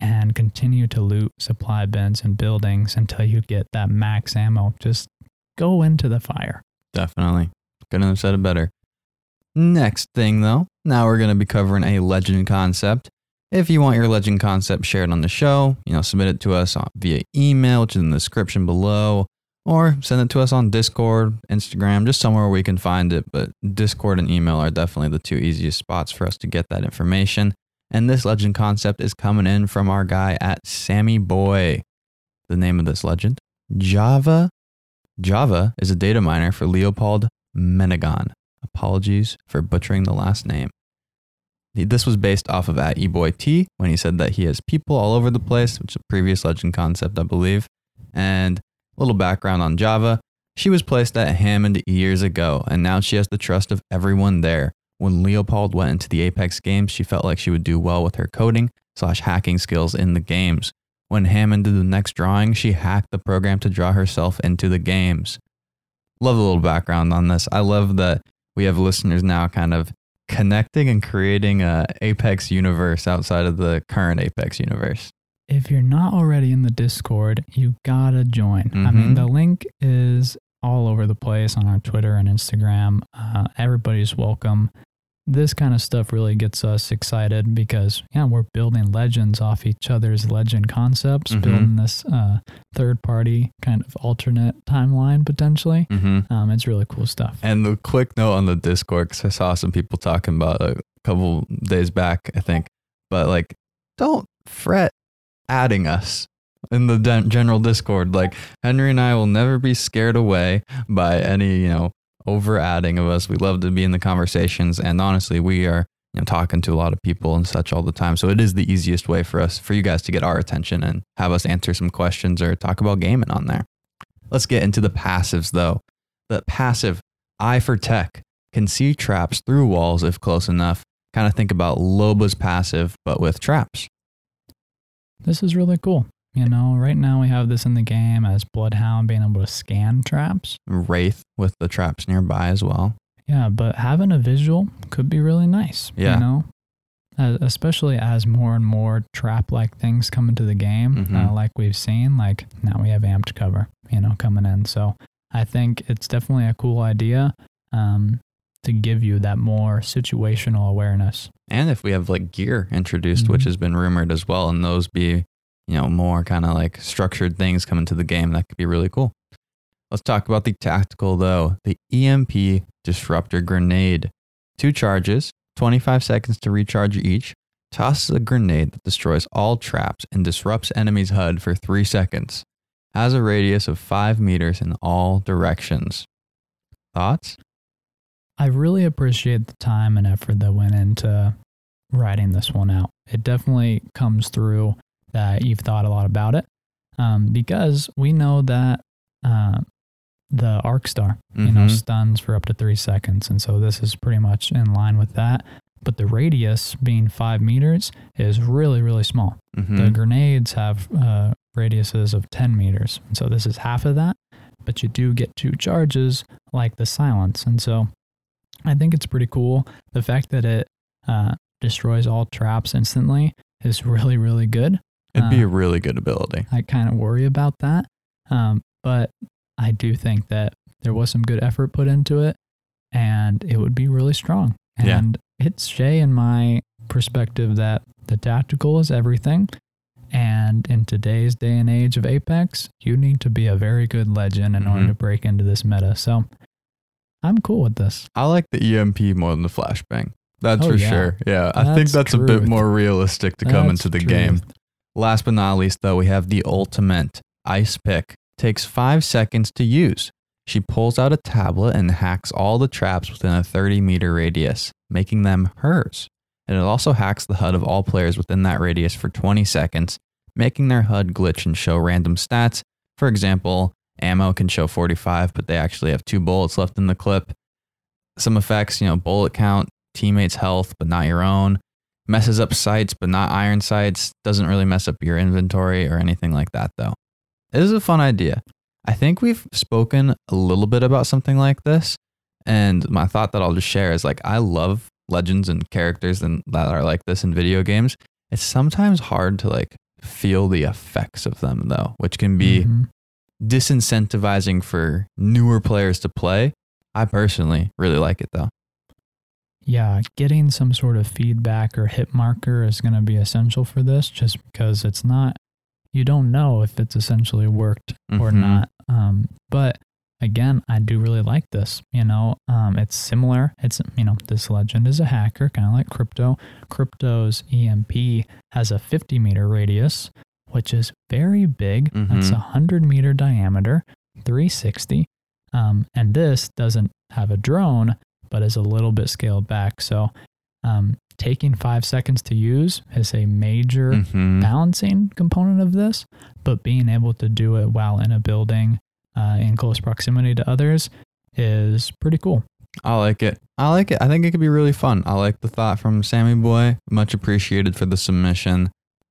and continue to loot supply bins and buildings until you get that max ammo. Just go into the fire. Definitely. Couldn't have said it better. Next thing, though, now we're going to be covering a legend concept. If you want your legend concept shared on the show, you know, submit it to us via email, which is in the description below, or send it to us on Discord, Instagram, just somewhere where we can find it. But Discord and email are definitely the two easiest spots for us to get that information. And this legend concept is coming in from our guy at Sammy Boy. The name of this legend Java. Java is a data miner for Leopold Menegon. Apologies for butchering the last name. This was based off of at eBoyT when he said that he has people all over the place, which is a previous legend concept, I believe. And a little background on Java. She was placed at Hammond years ago, and now she has the trust of everyone there. When Leopold went into the Apex games, she felt like she would do well with her coding slash hacking skills in the games. When Hammond did the next drawing, she hacked the program to draw herself into the games. Love a little background on this. I love that we have listeners now kind of connecting and creating a Apex universe outside of the current Apex universe. If you're not already in the Discord, you gotta join. I Mhm. mean, the link is all over the place on our Twitter and Instagram. Uh, everybody's welcome. This kind of stuff really gets us excited because, yeah, we're building legends off each other's legend concepts, Mhm. building this uh, third party kind of alternate timeline potentially. Mm-hmm. Um, it's really cool stuff. And the quick note on the Discord, because I saw some people talking about a couple days back, I think, but like, don't fret adding us in the gen- general Discord. Like, Henry and I will never be scared away by any, you know, over adding of us. We love to be in the conversations. And honestly, we are, you know, talking to a lot of people and such all the time. So it is the easiest way for us, for you guys to get our attention and have us answer some questions or talk about gaming on there. Let's get into the passives though. The passive Eye for Tech can see traps through walls if close enough. Kind of think about Loba's passive, but with traps. This is really cool. You know, right now we have this in the game as Bloodhound being able to scan traps. Wraith with the traps nearby as well. Yeah, but having a visual could be really nice. Yeah. You know, Uh, especially as more and more trap like things come into the game, Mhm. uh, like we've seen. Like now we have amped cover, you know, coming in. So I think it's definitely a cool idea um, to give you that more situational awareness. And if we have like gear introduced, which Mhm. has been rumored as well, and those be, you know, more kind of like structured things coming to the game, that could be really cool. Let's talk about the tactical though. The EMP Disruptor Grenade. Two charges, 25 seconds to recharge each. Tosses a grenade that destroys all traps and disrupts enemy's HUD for three seconds. Has a radius of five meters in all directions. Thoughts? I really appreciate the time and effort that went into writing this one out. It definitely comes through that you've thought a lot about it um, because we know that uh, the arc star, you know, Mhm. stuns for up to three seconds. And so this is pretty much in line with that. But the radius being five meters is really, really small. Mhm. The grenades have uh, radiuses of 10 meters. And so this is half of that, but you do get two charges like the silence. And so I think it's pretty cool. The fact that it uh, destroys all traps instantly is really, really good. It'd be uh, a really good ability. I kind of worry about that. Um, but I do think that there was some good effort put into it and it would be really strong. Yeah. And it's Shay in my perspective that the tactical is everything. And in today's day and age of Apex, you need to be a very good legend in order Mhm. to break into this meta. So I'm cool with this. I like the EMP more than the flashbang. That's Oh, for yeah. sure. Yeah, I think That's that's a bit more realistic to come That's into the game. Last but not least, though, we have the ultimate ice pick. Takes five seconds to use. She pulls out a tablet and hacks all the traps within a 30 meter radius, making them hers. And it also hacks the HUD of all players within that radius for 20 seconds, making their HUD glitch and show random stats. For example, ammo can show 45, but they actually have two bullets left in the clip. Some effects, you know, bullet count, teammates' health, but not your own. Messes up sights, but not iron sights. Doesn't really mess up your inventory or anything like that, though. It is a fun idea. I think we've spoken a little bit about something like this. And my thought that I'll just share is like, I love legends and characters and that are like this in video games. It's sometimes hard to like feel the effects of them, though, which can be Mhm. disincentivizing for newer players to play. I personally really like it though. Yeah, getting some sort of feedback or hit marker is going to be essential for this just because it's not, you don't know if it's essentially worked or Mhm. not. Um, but again, I do really like this. You know, um, it's similar. It's, you know, this legend is a hacker, kind of like Crypto. Crypto's EMP has a 50 meter radius, which is very big. That's Mhm. a 100 meter diameter, 360. Um, and this doesn't have a drone, but is a little bit scaled back. So, um, taking five seconds to use is a major Mhm. balancing component of this, but being able to do it while in a building uh, in close proximity to others is pretty cool. I like it. I like it. I think it could be really fun. I like the thought from Sammy Boy. Much appreciated for the submission.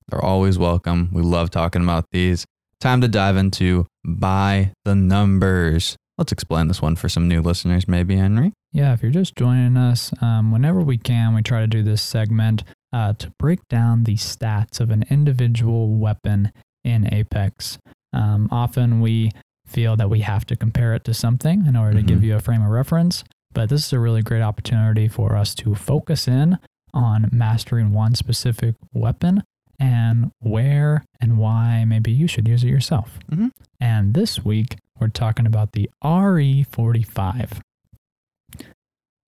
They're always welcome. We love talking about these. Time to dive into by the numbers. Let's explain this one for some new listeners, maybe, Henry. Yeah, if you're just joining us, um, whenever we can, we try to do this segment uh, to break down the stats of an individual weapon in Apex. Um, often we feel that we have to compare it to something in order to give Mhm. you a frame of reference, but this is a really great opportunity for us to focus in on mastering one specific weapon and where and why maybe you should use it yourself. Mhm. And this week, we're talking about the RE45.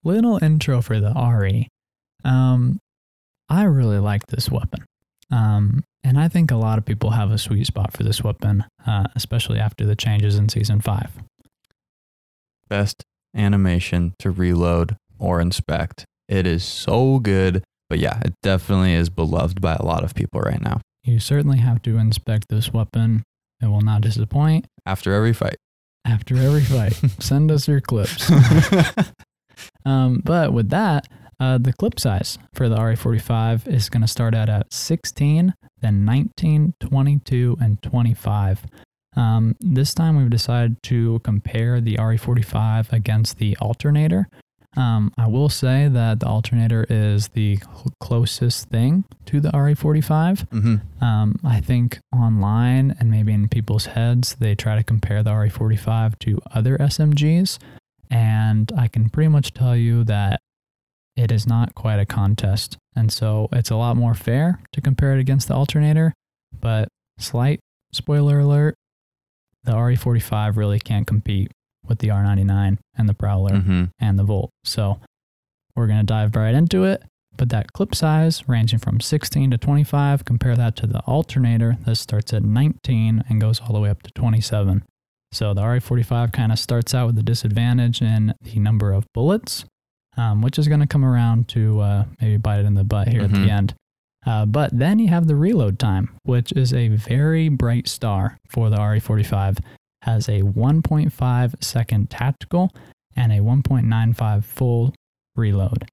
Little intro for the RE. Um, I really like this weapon. Um, and I think a lot of people have a sweet spot for this weapon, uh, especially after the changes in season five. Best animation to reload or inspect. It is so good. But yeah, it definitely is beloved by a lot of people right now. You certainly have to inspect this weapon. It will not disappoint After every fight. after every fight. Send us your clips. Um, but with that, uh, the clip size for the RE45 is going to start out at 16, then 19, 22, and 25. Um, this time we've decided to compare the RE45 against the alternator. Um, I will say that the alternator is the cl- closest thing to the RE45. hmm Um, I think online and maybe in people's heads, they try to compare the RE45 to other SMGs. And I can pretty much tell you that it is not quite a contest. And so it's a lot more fair to compare it against the alternator. But slight spoiler alert the RE45 really can't compete with the R99 and the Prowler hmm and the Volt. So we're going to dive right into it. But that clip size ranging from 16 to 25, compare that to the alternator that starts at 19 and goes all the way up to 27. So the RE45 kind of starts out with a disadvantage in the number of bullets, um, which is going to come around to uh, maybe bite it in the butt here at Mhm. the end. Uh, but then you have the reload time, which is a very bright star for the RE45. Has a 1.5 second tactical and a 1.95 full reload,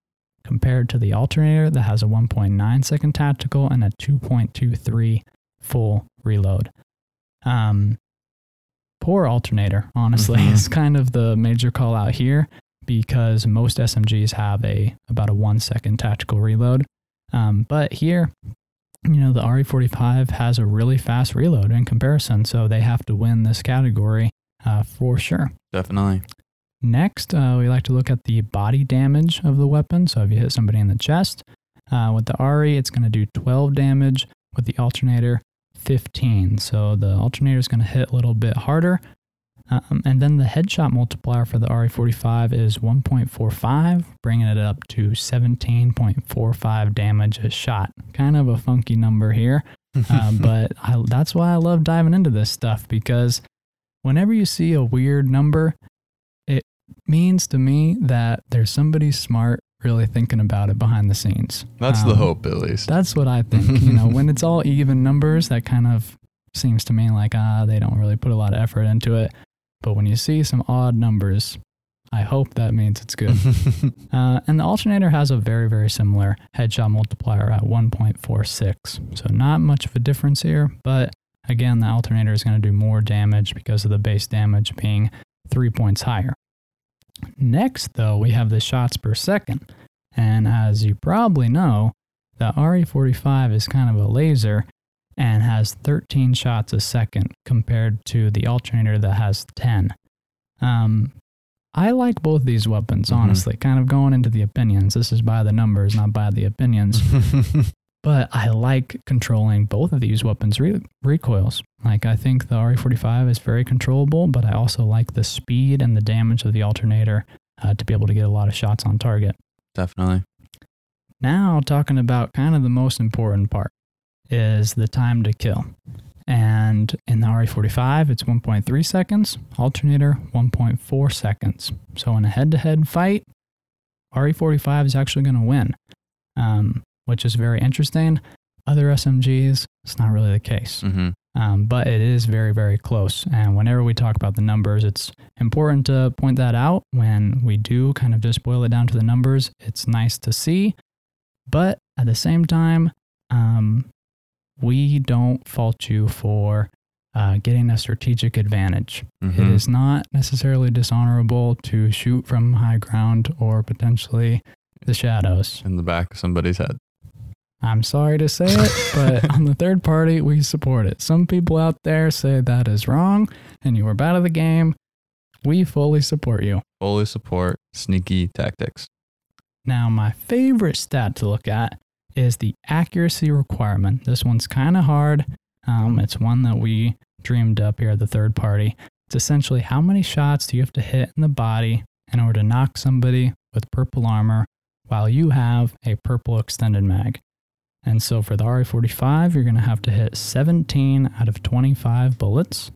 compared to the alternator that has a 1.9 second tactical and a 2.23 full reload. Um, poor alternator, honestly, Mhm. is kind of the major call out here because most SMGs have a about a one second tactical reload. Um, but here, you know, the RE45 has a really fast reload in comparison, so they have to win this category uh, for sure. Definitely. Next, uh, we like to look at the body damage of the weapon. So if you hit somebody in the chest, uh, with the RE, it's going to do 12 damage. With the alternator, 15. So the alternator is going to hit a little bit harder. Um, and then the headshot multiplier for the RE45 is 1.45, bringing it up to 17.45 damage a shot. Kind of a funky number here. Uh, but I, that's why I love diving into this stuff because whenever you see a weird number, it means to me that there's somebody smart really thinking about it behind the scenes. That's the Um, hope, at least. That's what I think. you know, when it's all even numbers, that kind of seems to me like ah, they don't really put a lot of effort into it. But when you see some odd numbers, I hope that means it's good. Uh, and the alternator has a very, very similar headshot multiplier at 1.46. So not much of a difference here, but again, the alternator is going to do more damage because of the base damage being three points higher. Next, though, we have the shots per second. And as you probably know, the RE45 is kind of a laser and has 13 shots a second compared to the alternator that has 10. Um, I like both these weapons, Mhm. honestly. Kind of going into the opinions. This is by the numbers, not by the opinions. but I like controlling both of these weapons' re- recoils. Like, I think the RE45 is very controllable, but I also like the speed and the damage of the alternator uh, to be able to get a lot of shots on target. Definitely. Now, talking about kind of the most important part is the time to kill. And in the RE45, it's 1.3 seconds, alternator 1.4 seconds. So in a head to head fight, RE45 is actually going to win, um, which is very interesting. Other SMGs, it's not really the case. hmm Um, but it is very, very close. And whenever we talk about the numbers, it's important to point that out. When we do kind of just boil it down to the numbers, it's nice to see. But at the same time, um, we don't fault you for uh, getting a strategic advantage. It Mhm. is not necessarily dishonorable to shoot from high ground or potentially the shadows. in the back of somebody's head. I'm sorry to say it, but on the third party, we support it. Some people out there say that is wrong and you are bad at the game. We fully support you. Fully support sneaky tactics. Now, my favorite stat to look at is the accuracy requirement. This one's kind of hard. Um, it's one that we dreamed up here at the third party. It's essentially how many shots do you have to hit in the body in order to knock somebody with purple armor while you have a purple extended mag. And so for the RE45, you're going to have to hit 17 out of 25 bullets.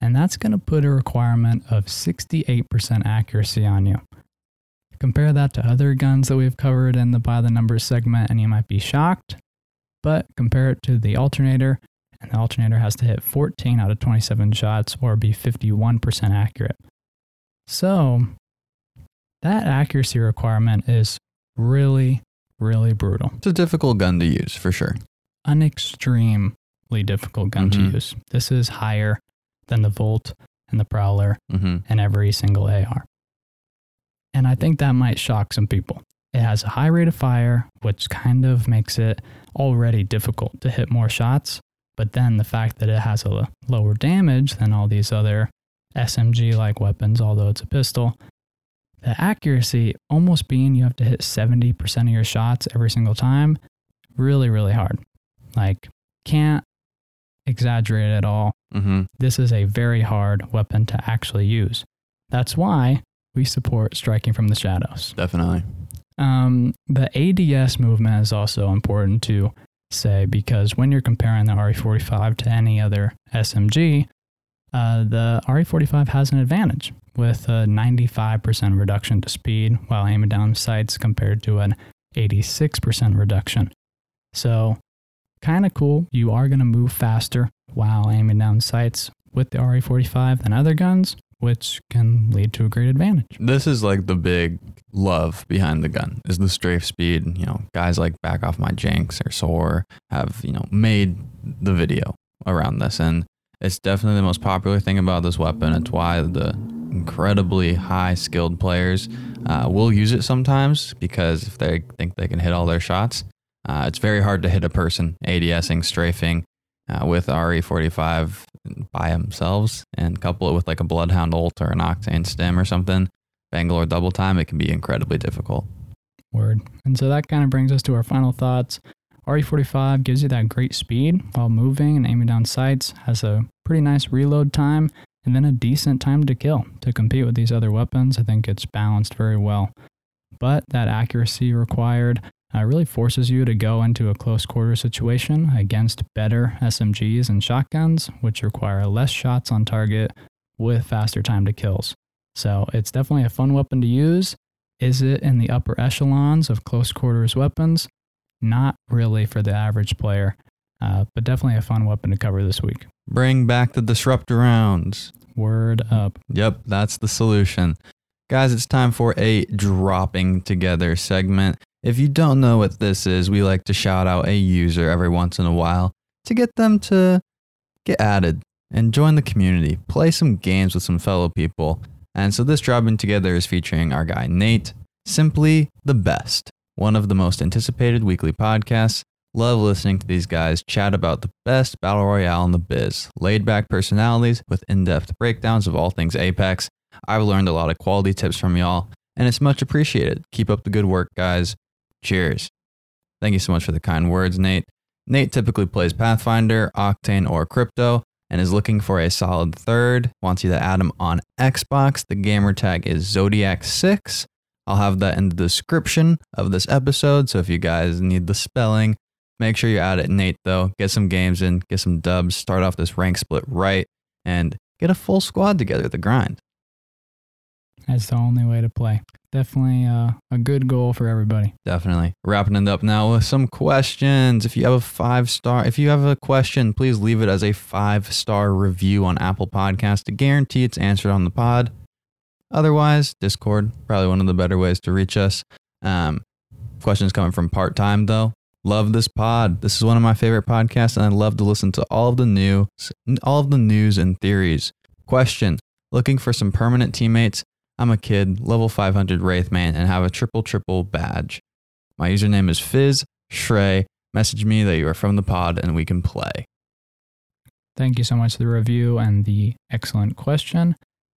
And that's going to put a requirement of 68% accuracy on you. Compare that to other guns that we've covered in the by the numbers segment, and you might be shocked. But compare it to the alternator, and the alternator has to hit 14 out of 27 shots or be 51% accurate. So, that accuracy requirement is really, really brutal. It's a difficult gun to use for sure. An extremely difficult gun Mhm. to use. This is higher than the Volt and the Prowler hmm and every single AR. And I think that might shock some people. It has a high rate of fire, which kind of makes it already difficult to hit more shots. But then the fact that it has a lower damage than all these other SMG like weapons, although it's a pistol, the accuracy almost being you have to hit 70% of your shots every single time, really, really hard. Like, can't exaggerate at all hmm this is a very hard weapon to actually use. That's why we support striking from the shadows. Definitely. Um, the ADS movement is also important to say because when you're comparing the RE45 to any other SMG, uh, the RE45 has an advantage with a 95% reduction to speed while aiming down sights compared to an 86% reduction. So, kind of cool. You are going to move faster while aiming down sights with the RE45 than other guns, which can lead to a great advantage. This is like the big love behind the gun is the strafe speed. You know, guys like Back Off My Jinx or Soar have, you know, made the video around this. And it's definitely the most popular thing about this weapon. It's why the incredibly high skilled players uh, will use it sometimes because if they think they can hit all their shots, uh, it's very hard to hit a person ADSing, strafing uh, with RE45 by themselves and couple it with like a Bloodhound ult or an Octane stem or something. Bangalore double time, it can be incredibly difficult. Word. And so that kind of brings us to our final thoughts. RE45 gives you that great speed while moving and aiming down sights, has a pretty nice reload time, and then a decent time to kill. To compete with these other weapons, I think it's balanced very well. But that accuracy required uh, really forces you to go into a close quarter situation against better SMGs and shotguns, which require less shots on target with faster time to kills. So it's definitely a fun weapon to use. Is it in the upper echelons of close quarters weapons? Not really for the average player, uh, but definitely a fun weapon to cover this week. Bring back the disruptor rounds. Word up. Yep, that's the solution. Guys, it's time for a dropping together segment. If you don't know what this is, we like to shout out a user every once in a while to get them to get added and join the community, play some games with some fellow people. And so this dropping together is featuring our guy Nate, simply the best, one of the most anticipated weekly podcasts. Love listening to these guys chat about the best battle royale in the biz. Laid back personalities with in depth breakdowns of all things Apex. I've learned a lot of quality tips from y'all, and it's much appreciated. Keep up the good work, guys. Cheers. Thank you so much for the kind words, Nate. Nate typically plays Pathfinder, Octane, or Crypto and is looking for a solid third. Wants you to add him on Xbox. The gamer tag is Zodiac6. I'll have that in the description of this episode. So if you guys need the spelling, make sure you're add it, Nate, though. Get some games in, get some dubs, start off this rank split right, and get a full squad together to grind. That's the only way to play. Definitely uh, a good goal for everybody. Definitely. Wrapping it up now with some questions. If you have a five star, if you have a question, please leave it as a five star review on Apple Podcast to guarantee it's answered on the pod. Otherwise, Discord, probably one of the better ways to reach us. Um, questions coming from part time though. Love this pod. This is one of my favorite podcasts, and I love to listen to all of the new, all of the news and theories. Question: Looking for some permanent teammates? I'm a kid, level 500 Wraith man, and have a triple triple badge. My username is Fizz Shrey. Message me that you are from the pod, and we can play. Thank you so much for the review and the excellent question.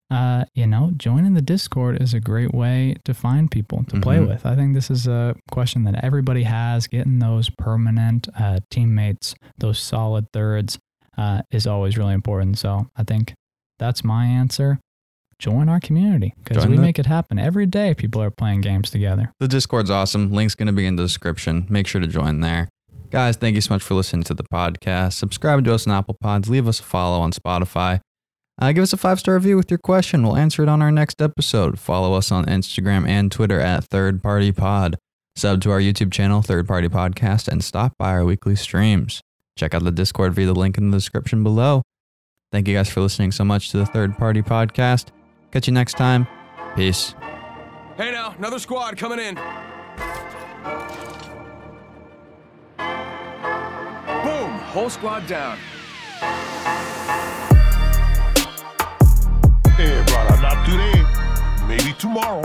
Uh, you know, joining the Discord is a great way to find people to play Mhm. with. I think this is a question that everybody has. Getting those permanent uh, teammates, those solid thirds, uh, is always really important. So I think that's my answer. Join our community because we the- make it happen every day. People are playing games together. The Discord's awesome. Link's going to be in the description. Make sure to join there. Guys, thank you so much for listening to the podcast. Subscribe to us on Apple Pods. Leave us a follow on Spotify. Uh, give us a five star review with your question. We'll answer it on our next episode. Follow us on Instagram and Twitter at Third Party Pod. Sub to our YouTube channel, Third Party Podcast, and stop by our weekly streams. Check out the Discord via the link in the description below. Thank you guys for listening so much to the Third Party Podcast. Catch you next time. Peace. Hey now, another squad coming in. Boom! Whole squad down not today, maybe tomorrow.